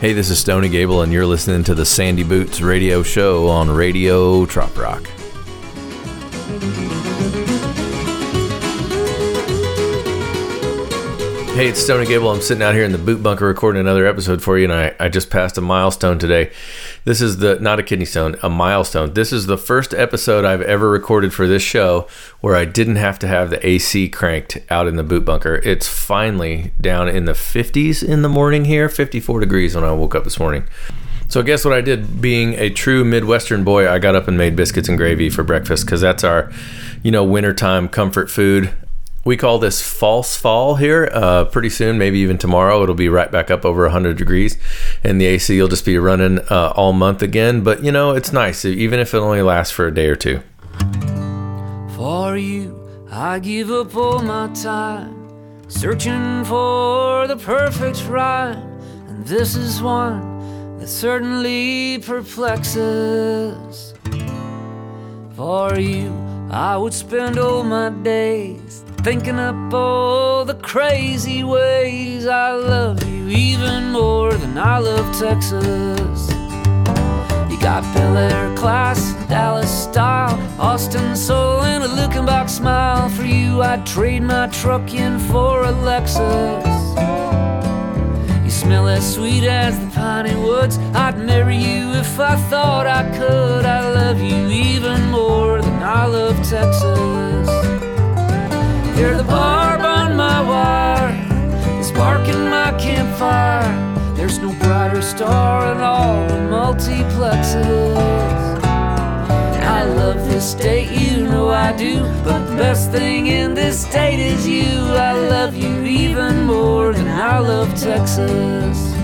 Hey, this is Stony Gable, and you're listening to the Sandy Boots radio show on Radio Trop Rock. Hey, it's Stony Gable. I'm sitting out here in the boot bunker recording another episode for you, and I, I just passed a milestone today. This is the, not a kidney stone, a milestone. This is the first episode I've ever recorded for this show where I didn't have to have the AC cranked out in the boot bunker. It's finally down in the 50s in the morning here, 54 degrees when I woke up this morning. So guess what I did? Being a true Midwestern boy, I got up and made biscuits and gravy for breakfast because that's our, you know, wintertime comfort food we call this false fall here. Uh, pretty soon, maybe even tomorrow, it'll be right back up over 100 degrees, and the AC will just be running uh, all month again. But you know, it's nice, even if it only lasts for a day or two. For you, I give up all my time, searching for the perfect rhyme, and this is one that certainly perplexes. For you, I would spend all my days Thinking up all the crazy ways I love you even more than I love Texas. You got Bel Air class, Dallas style, Austin soul, and a Luckenbach smile. For you, I'd trade my truck in for a Lexus. You smell as sweet as the piney woods. I'd marry you if I thought I could. I love you even more than I love Texas. You're the barb on my wire, the spark in my campfire. There's no brighter star in all the multiplexes. I love this state, you know I do. But the best thing in this state is you. I love you even more than I love Texas.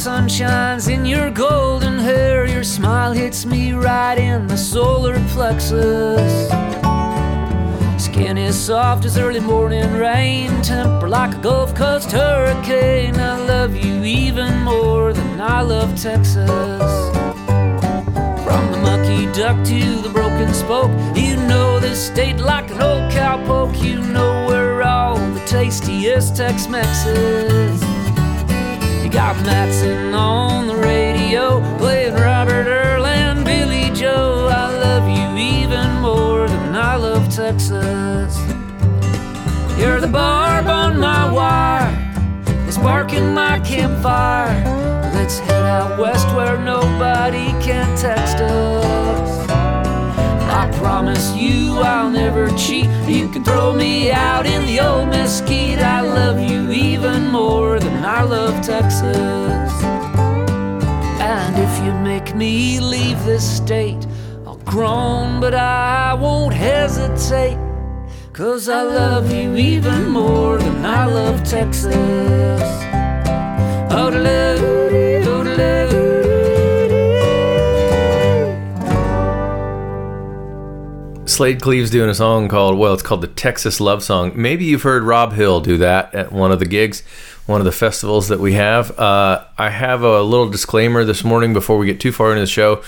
Sun shines in your golden hair. Your smile hits me right in the solar plexus. Skin is soft as early morning rain, temper like a Gulf Coast hurricane. I love you even more than I love Texas. From the mucky duck to the broken spoke, you know this state like an old cowpoke. You know where all the tastiest Tex-Mex got Matson on the radio, playing Robert Earl and Billy Joe. I love you even more than I love Texas. You're the barb on my wire, the spark in my campfire. Let's head out west where nobody can text us. Promise you I'll never cheat. You can throw me out in the old mesquite. I love you even more than I love Texas. And if you make me leave this state, I'll groan, but I won't hesitate. Cause I love you even more than I love Texas. Slaid Cleaves doing a song called, well, it's called the Texas Love Song. Maybe you've heard Rob Hill do that at one of the gigs, one of the festivals that we have. Uh, I have a little disclaimer this morning before we get too far into the show.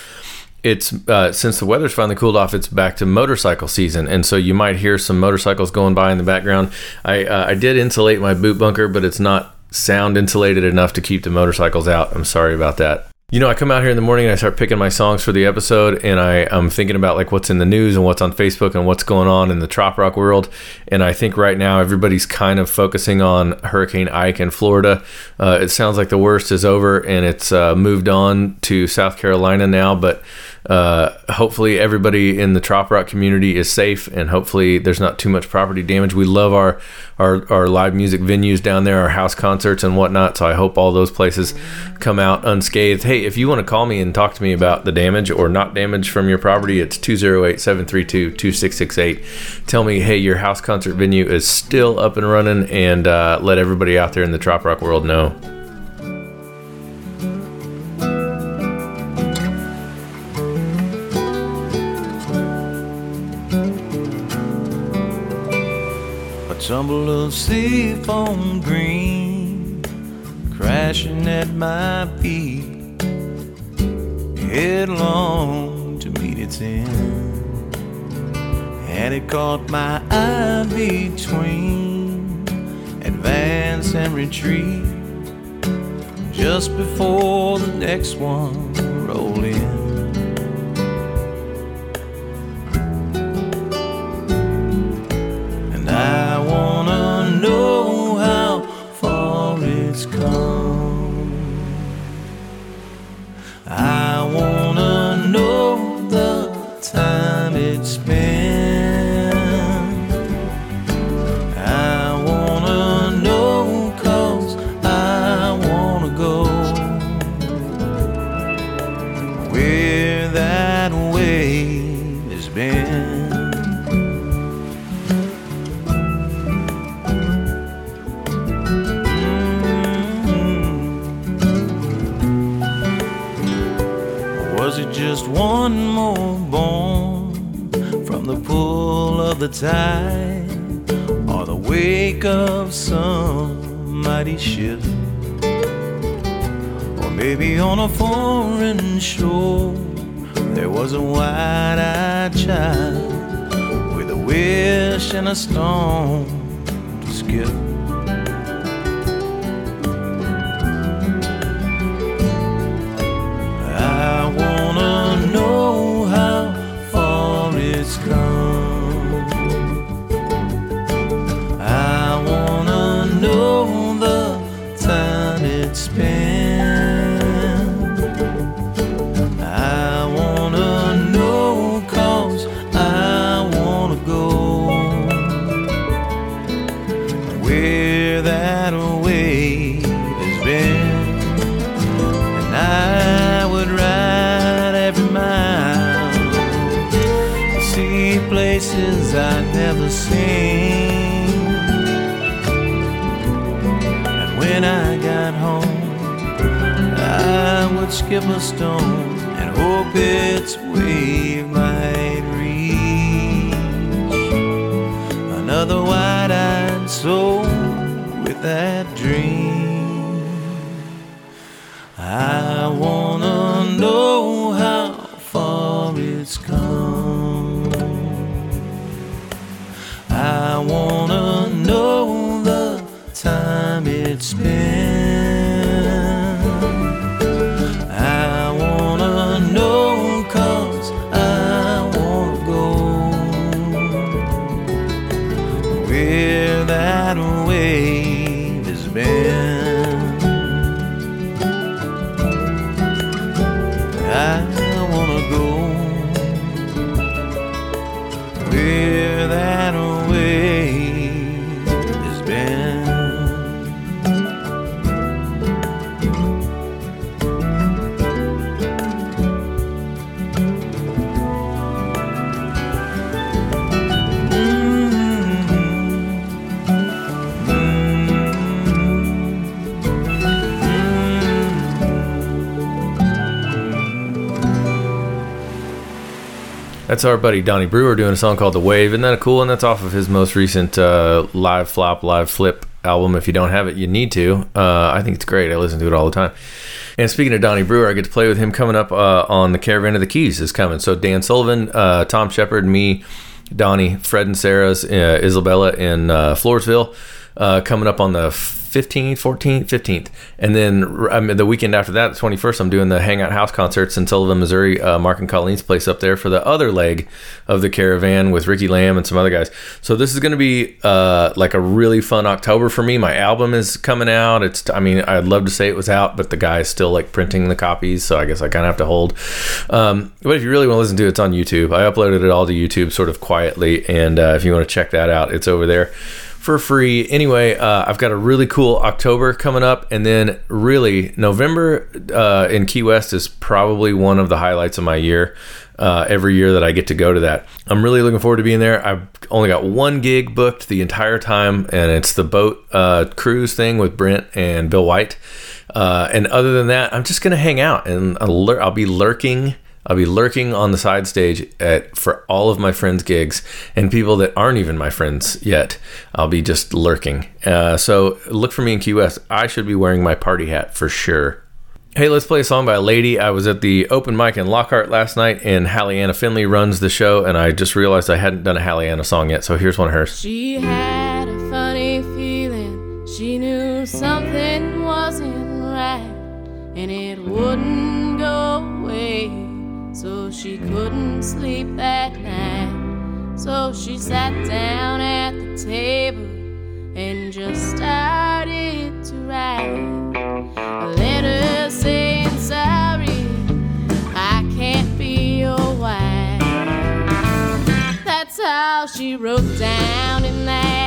It's uh, since the weather's finally cooled off, it's back to motorcycle season, and so you might hear some motorcycles going by in the background. I uh, I did insulate my boot bunker, but it's not sound insulated enough to keep the motorcycles out. I'm sorry about that you know, I come out here in the morning and I start picking my songs for the episode, and I, I'm thinking about like what's in the news and what's on Facebook and what's going on in the trop rock world. And I think right now everybody's kind of focusing on Hurricane Ian in Florida. Uh, it sounds like the worst is over and it's uh, moved on to South Carolina now, but uh, hopefully everybody in the trop rock community is safe and hopefully there's not too much property damage. We love our, our, our live music venues down there, our house concerts and whatnot. So I hope all those places come out unscathed. Hey, if you want to call me and talk to me about the damage or not damage from your property, it's 208 732 2668. Tell me, hey, your house concert venue is still up and running and uh, let everybody out there in the trop rock world know. Tumble of sea foam green crashing at my feet, headlong to meet its end. And it caught my eye between advance and retreat just before the next one rolled in. Was a wide eyed child with a wish and a stone to skip. Would skip a stone and hope its wave might reach another wide-eyed soul with that That's our buddy Donny Brewer doing a song called "The Wave." Isn't that cool? And that's off of his most recent uh, live flop, live flip album. If you don't have it, you need to. Uh, I think it's great. I listen to it all the time. And speaking of Donny Brewer, I get to play with him coming up uh, on the Caravan of the Keys is coming. So Dan Sullivan, uh, Tom Shepard, me, Donny, Fred and Sarah's uh, Isabella in uh, Floresville uh, coming up on the 15th, 14th, 15th. And then I mean, the weekend after that, the 21st, I'm doing the Hangout House concerts in Sullivan, Missouri, uh, Mark and Colleen's place up there for the other leg of the caravan with Ricky Lamb and some other guys. So this is going to be uh, like a really fun October for me. My album is coming out. It's, I mean, I'd love to say it was out, but the guy's still like printing the copies. So I guess I kind of have to hold. Um, but if you really want to listen to it, it's on YouTube. I uploaded it all to YouTube sort of quietly. And uh, if you want to check that out, it's over there for free. Anyway, uh, I've got a really cool October coming up, and then really November uh, in Key West is probably one of the highlights of my year. Uh, every year that I get to go to that, I'm really looking forward to being there. I've only got one gig booked the entire time, and it's the boat uh, cruise thing with Brent and Bill White. Uh, and other than that, I'm just gonna hang out and lur- I'll be lurking I'll be lurking on the side stage at for all of my friends' gigs and people that aren't even my friends yet. I'll be just lurking. Uh, so look for me in West. I should be wearing my party hat for sure. Hey, let's play a song by a lady. I was at the open mic in Lockhart last night, and Halleyanna Finlay runs the show, and I just realized I hadn't done a Halleyanna song yet. So here's one of hers. She had a funny feeling. She knew something wasn't right, and it wouldn't she couldn't sleep that night. So she sat down at the table and just started to write a letter saying sorry. I can't be your wife. That's all she wrote down in that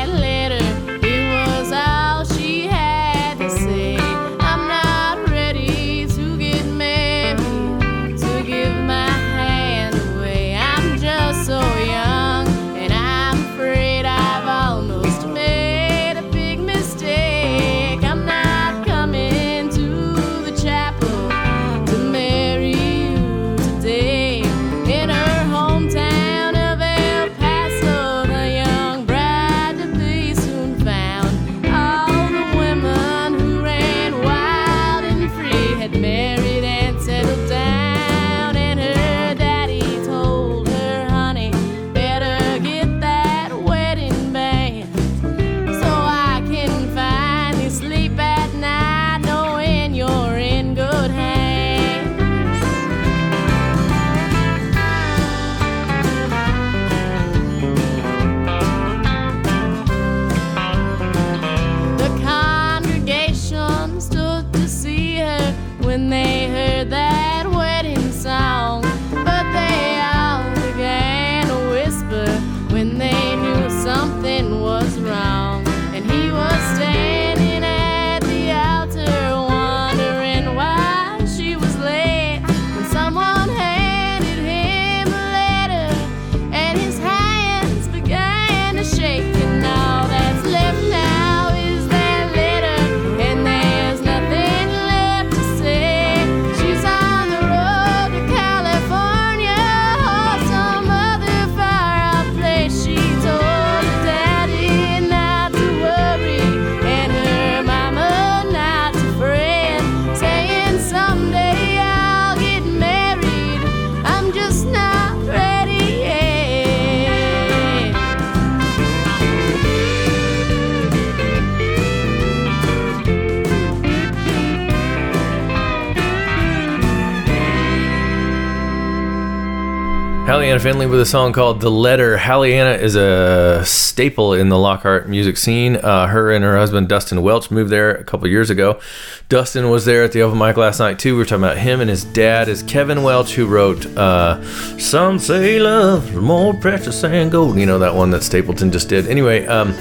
Halleyanna Finlay with a song called The Letter. Halleyanna is a staple in the Lockhart music scene. Uh, her and her husband, Dustin Welch, moved there a couple years ago. Dustin was there at the open mic last night, too. We were talking about him and his dad is Kevin Welch, who wrote uh, Some Say Love's More Precious Than Gold. You know, that one that Stapleton just did. Anyway, um,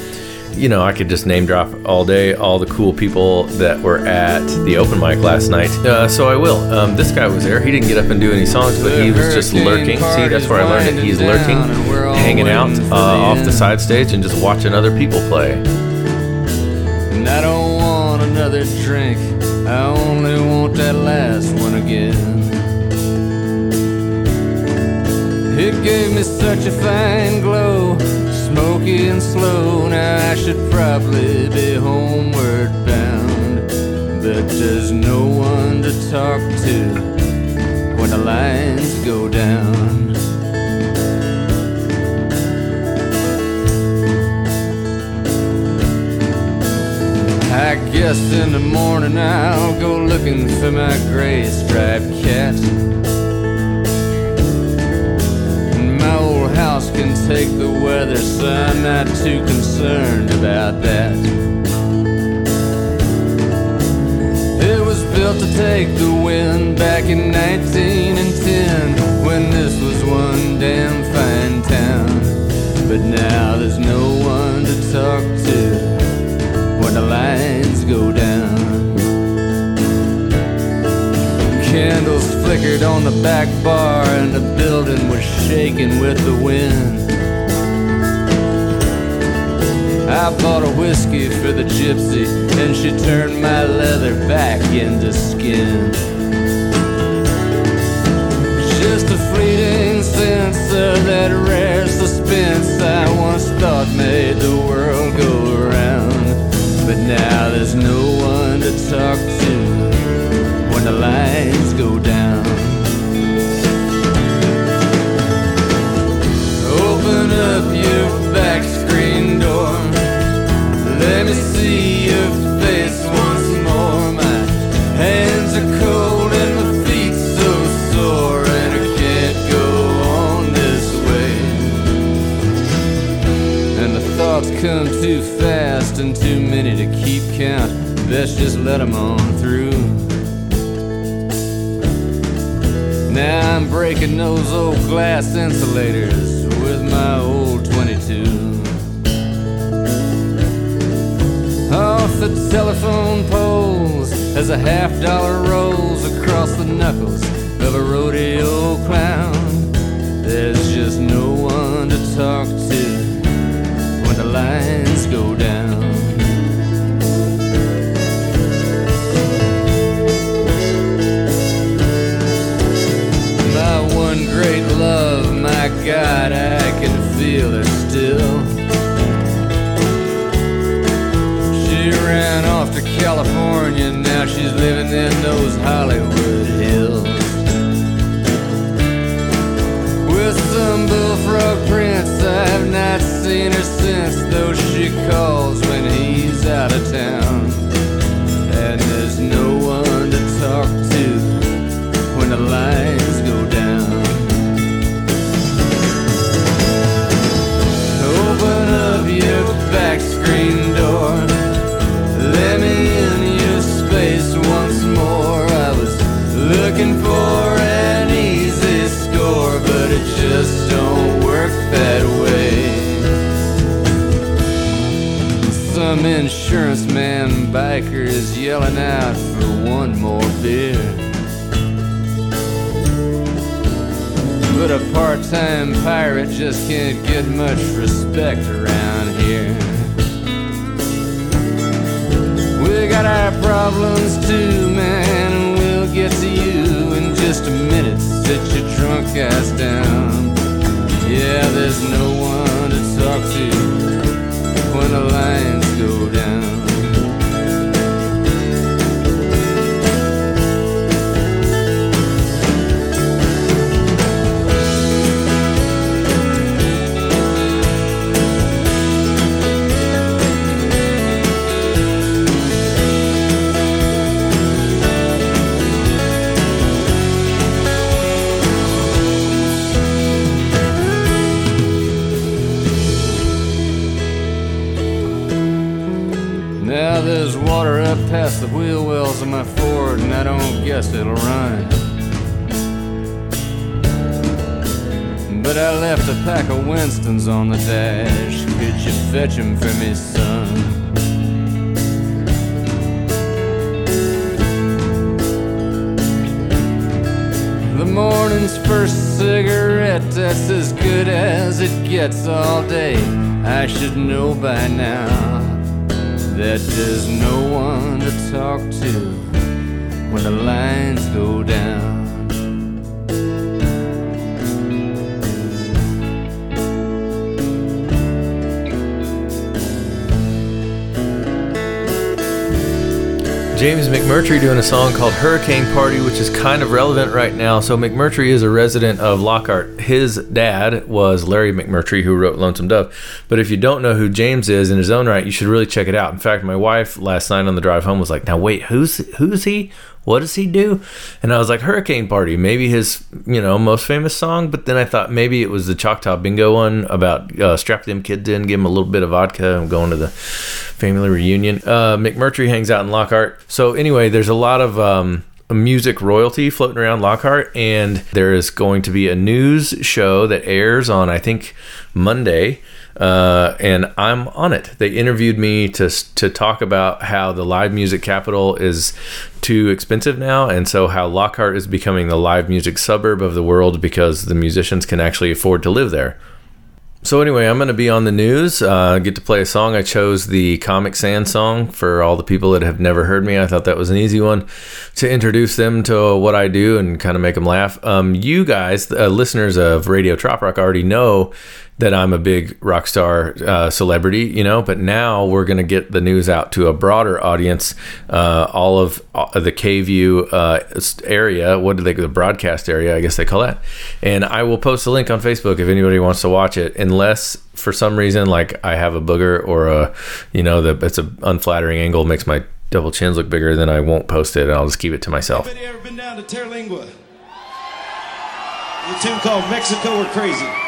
you know, I could just name drop all day all the cool people that were at the open mic last night. Uh, so I will. Um, this guy was there. He didn't get up and do any songs, but he was just lurking. See, that's where I learned it. He's lurking, hanging out uh, off the side stage and just watching other people play. And I don't want another drink. I only want that last one again. It gave me such a fine glow, and slow. Now I should probably be homeward bound. But there's no one to talk to when the lines go down. I guess in the morning I'll go looking for my gray striped cat. Take the weather, so I'm not too concerned about that. It was built to take the wind back in 1910 when this was one damn fine town. But now there's no one to talk to when the lines go down. Candles flickered on the back bar, and the building was shaking with the wind. I bought a whiskey for the gypsy, and she turned my leather back into skin. Just a fleeting sense of that rare suspense I once thought made the world go around. But now there's no one to talk to count. Best just let 'em on through. Now I'm breaking those old glass insulators with my old 22. Off the telephone poles as a half dollar rolls across the knuckles of a rodeo insurance man biker is yelling out for one more beer. But a part-time pirate just can't get much respect around here. We got our problems too, man, and we'll get to you in just a minute. Sit your drunk ass down. Yeah, there's no one to talk to when the lines go down. Winstons on the dash. Could you fetch 'em for me, son? The morning's first cigarette, that's as good as it gets all day. I should know by now that there's no one to talk to when the lines go down. James McMurtry doing a song called Hurricane Party, which is kind of relevant right now. So, McMurtry is a resident of Lockhart. His dad was Larry McMurtry, who wrote Lonesome Dove. But if you don't know who James is in his own right, you should really check it out. In fact, my wife last night on the drive home was like, Now, wait, who's who's he? What does he do? And I was like, Hurricane Party, maybe his, you know, most famous song. But then I thought maybe it was the Choctaw Bingo one about uh, strap them kids in, give them a little bit of vodka, and going to the family reunion. Uh, McMurtry hangs out in Lockhart. So anyway, there's a lot of um, music royalty floating around Lockhart, and there is going to be a news show that airs on I think Monday. Uh, and I'm on it. They interviewed me to to talk about how the live music capital is too expensive now, and so how Lockhart is becoming the live music suburb of the world because the musicians can actually afford to live there. So anyway, I'm going to be on the news. Uh, get to play a song. I chose the Comic Sans song for all the people that have never heard me. I thought that was an easy one to introduce them to what I do and kind of make them laugh. Um, you guys, uh, listeners of Radio Trop Rock, already know that I'm a big rock star uh, celebrity, you know, but now we're going to get the news out to a broader audience. Uh, all of uh, the KVUE uh, area, what do they, call the broadcast area, I guess they call that. And I will post a link on Facebook if anybody wants to watch it, unless for some reason, like I have a booger or a, you know, that it's an unflattering angle makes my double chins look bigger, then I won't post it and I'll just keep it to myself. Anybody ever been down to Terlingua? The tune called Mexico or Crazy.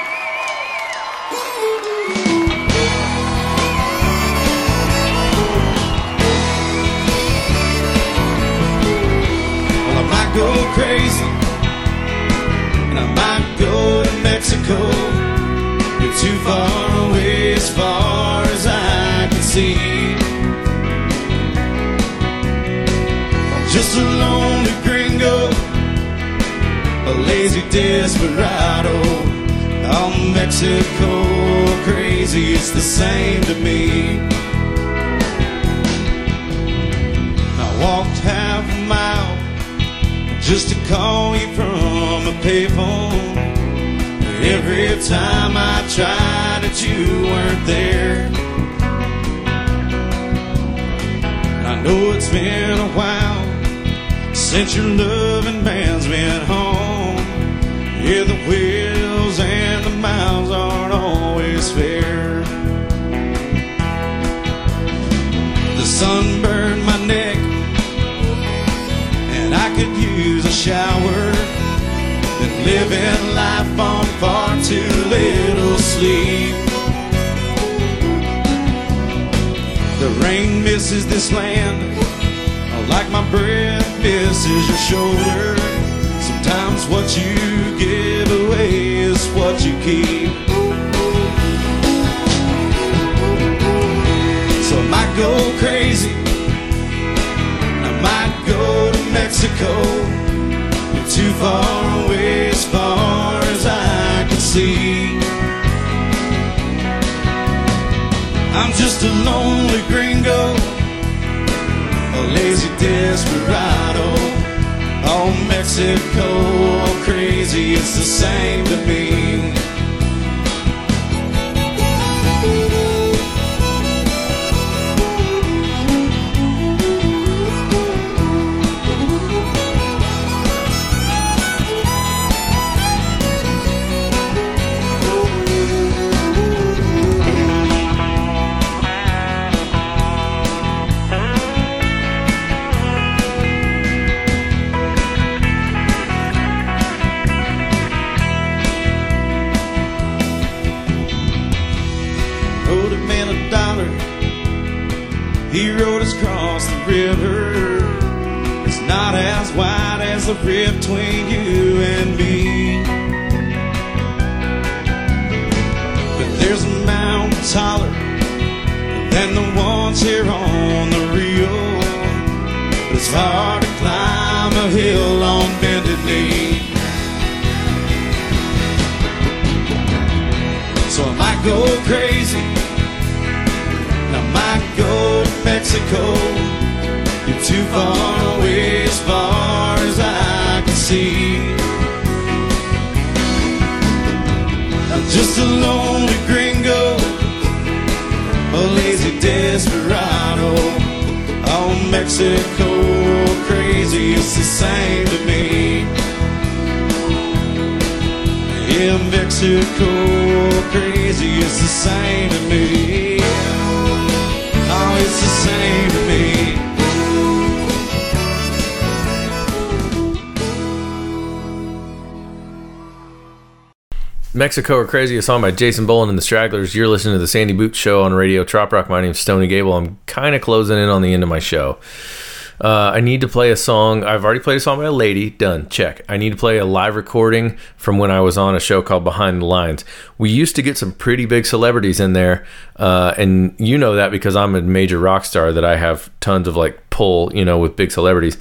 Go crazy, and I might go to Mexico. You're too far away as far as I can see. I'm just a lonely gringo, a lazy desperado. Oh, Mexico crazy, it's the same to me. I walked just to call you from a payphone. Every time I tried it, you weren't there. I know it's been a while since your loving man's been home. Yeah, the wheels and the miles aren't always fair. The sun burned my neck, and I could use a shower. Been living life on far too little sleep. The rain misses this land like my breath misses your shoulder. Sometimes what you give away is what you keep. So I might go crazy. Mexico. You're too far away as far as I can see. I'm just a lonely gringo a lazy desperado. Oh, Mexico, crazy, it's the same to me. Go crazy. I might go to Mexico. You're too far away as far as I can see. I'm just a lonely gringo, a lazy desperado. Oh, Mexico, crazy, it's the same to me. Yeah, Mexico, crazy, it's the same to me. Oh, it's the same to me. Mexico or Crazy, a song by Jason Boland and the Stragglers. You're listening to the Sandy Boots Show on Radio Trop Rock. My name's Stony Gable. I'm kind of closing in on the end of my show. Uh, I need to play a song. I've already played a song by a lady. Done. Check. I need to play a live recording from when I was on a show called Behind the Lines. We used to get some pretty big celebrities in there, uh, and you know that because I'm a major rock star that I have tons of like pull, you know, with big celebrities.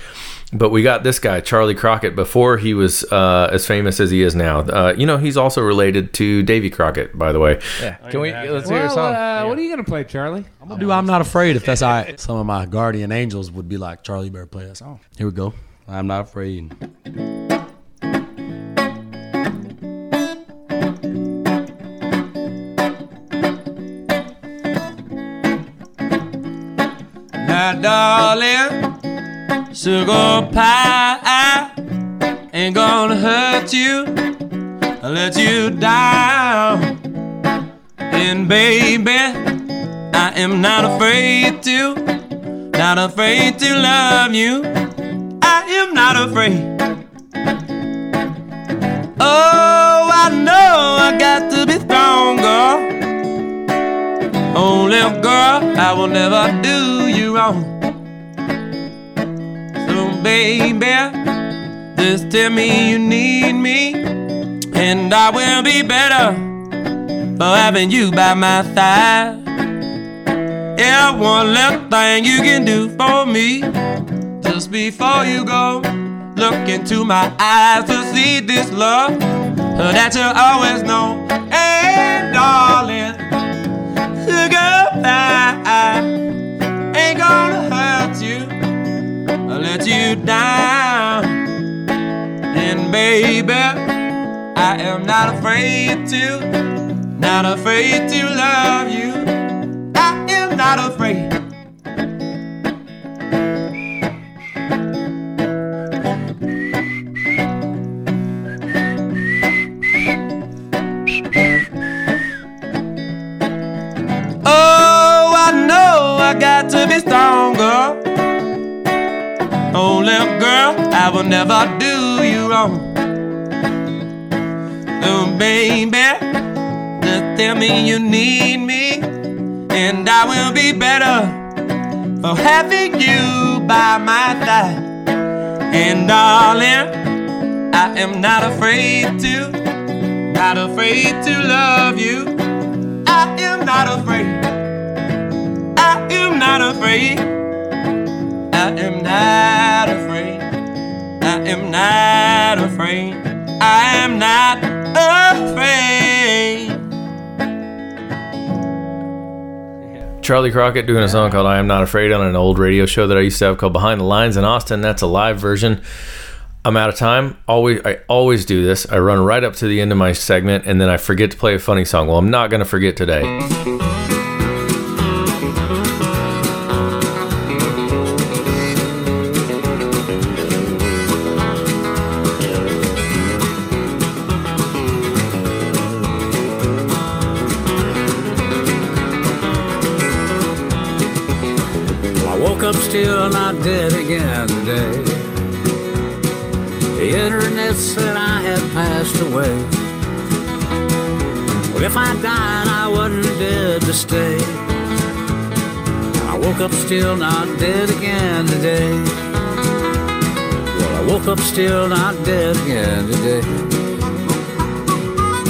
But we got this guy, Charley Crockett, before he was uh, as famous as he is now. Uh, you know, he's also related to Davy Crockett, by the way. Yeah. Can we? Let's hear a song. uh, what are you gonna play, Charley? I'm gonna do I'm Not Afraid if that's all right. Some of my guardian angels would be like, Charley better play that song. Here we go. I'm not afraid. Now, darling, sugar pie ain't gonna hurt you, I let you down. And baby, I am not afraid to, not afraid to love you. I am not afraid. Oh, I know I got to be stronger. Oh, little girl, I will never do you wrong. Baby, just tell me you need me, and I will be better for having you by my side. Yeah, one little thing you can do for me, just before you go, look into my eyes to see this love that you always know. Hey, darling pie ain't gonna let you down. And baby, I am not afraid to, not afraid to love you. I am not afraid. Never do you wrong. Oh, baby, just tell me you need me, and I will be better for having you by my side. And darling, I am not afraid to, not afraid to love you. I am not afraid. I am not afraid. I am not not afraid. I am not afraid. Charley Crockett doing a song called I Am Not Afraid on an old radio show that I used to have called Behind the Lines in Austin. That's a live version. I'm out of time. Always, I always do this. I run right up to the end of my segment and then I forget to play a funny song. Well, I'm not going to forget today. Still not dead again today. Well, I woke up still not dead again today.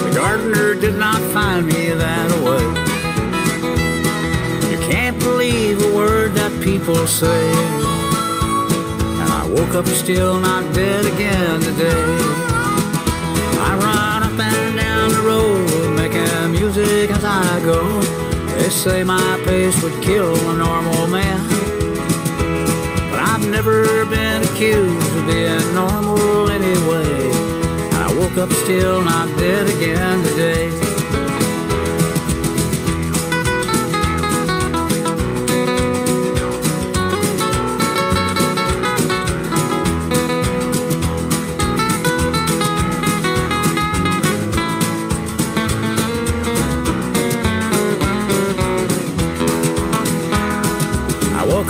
The gardener did not find me that way. You can't believe a word that people say. And I woke up still not dead again today. I run up and down the road making music as I go. They say my pace would kill a normal man. But I've never been accused of being normal anyway. I woke up still not dead again today.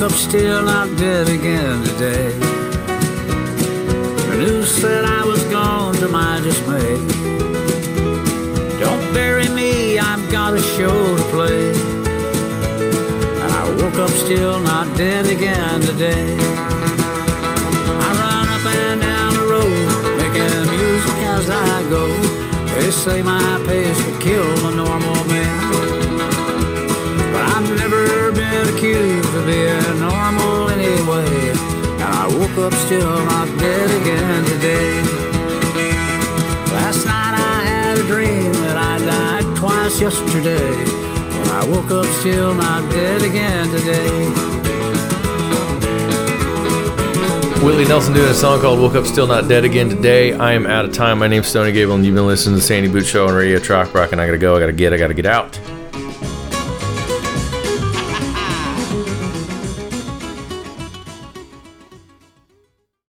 Up still not dead again today. The news said I was gone to my dismay. Don't bury me, I've got a show to play. And I woke up still not dead again today. I run up and down the road, making music as I go. They say my pace would kill a normal accused of being normal anyway. still not dead again today. Last night I had a dream that I died twice yesterday. When I woke up still not dead again today. Willie Nelson doing a song called Woke Up Still Not Dead Again Today. I am out of time. My name's Stony Gable, and you've been listening to the Sandy Boot Show on Radio Trop Rock, and I gotta go. I gotta get. I gotta get out.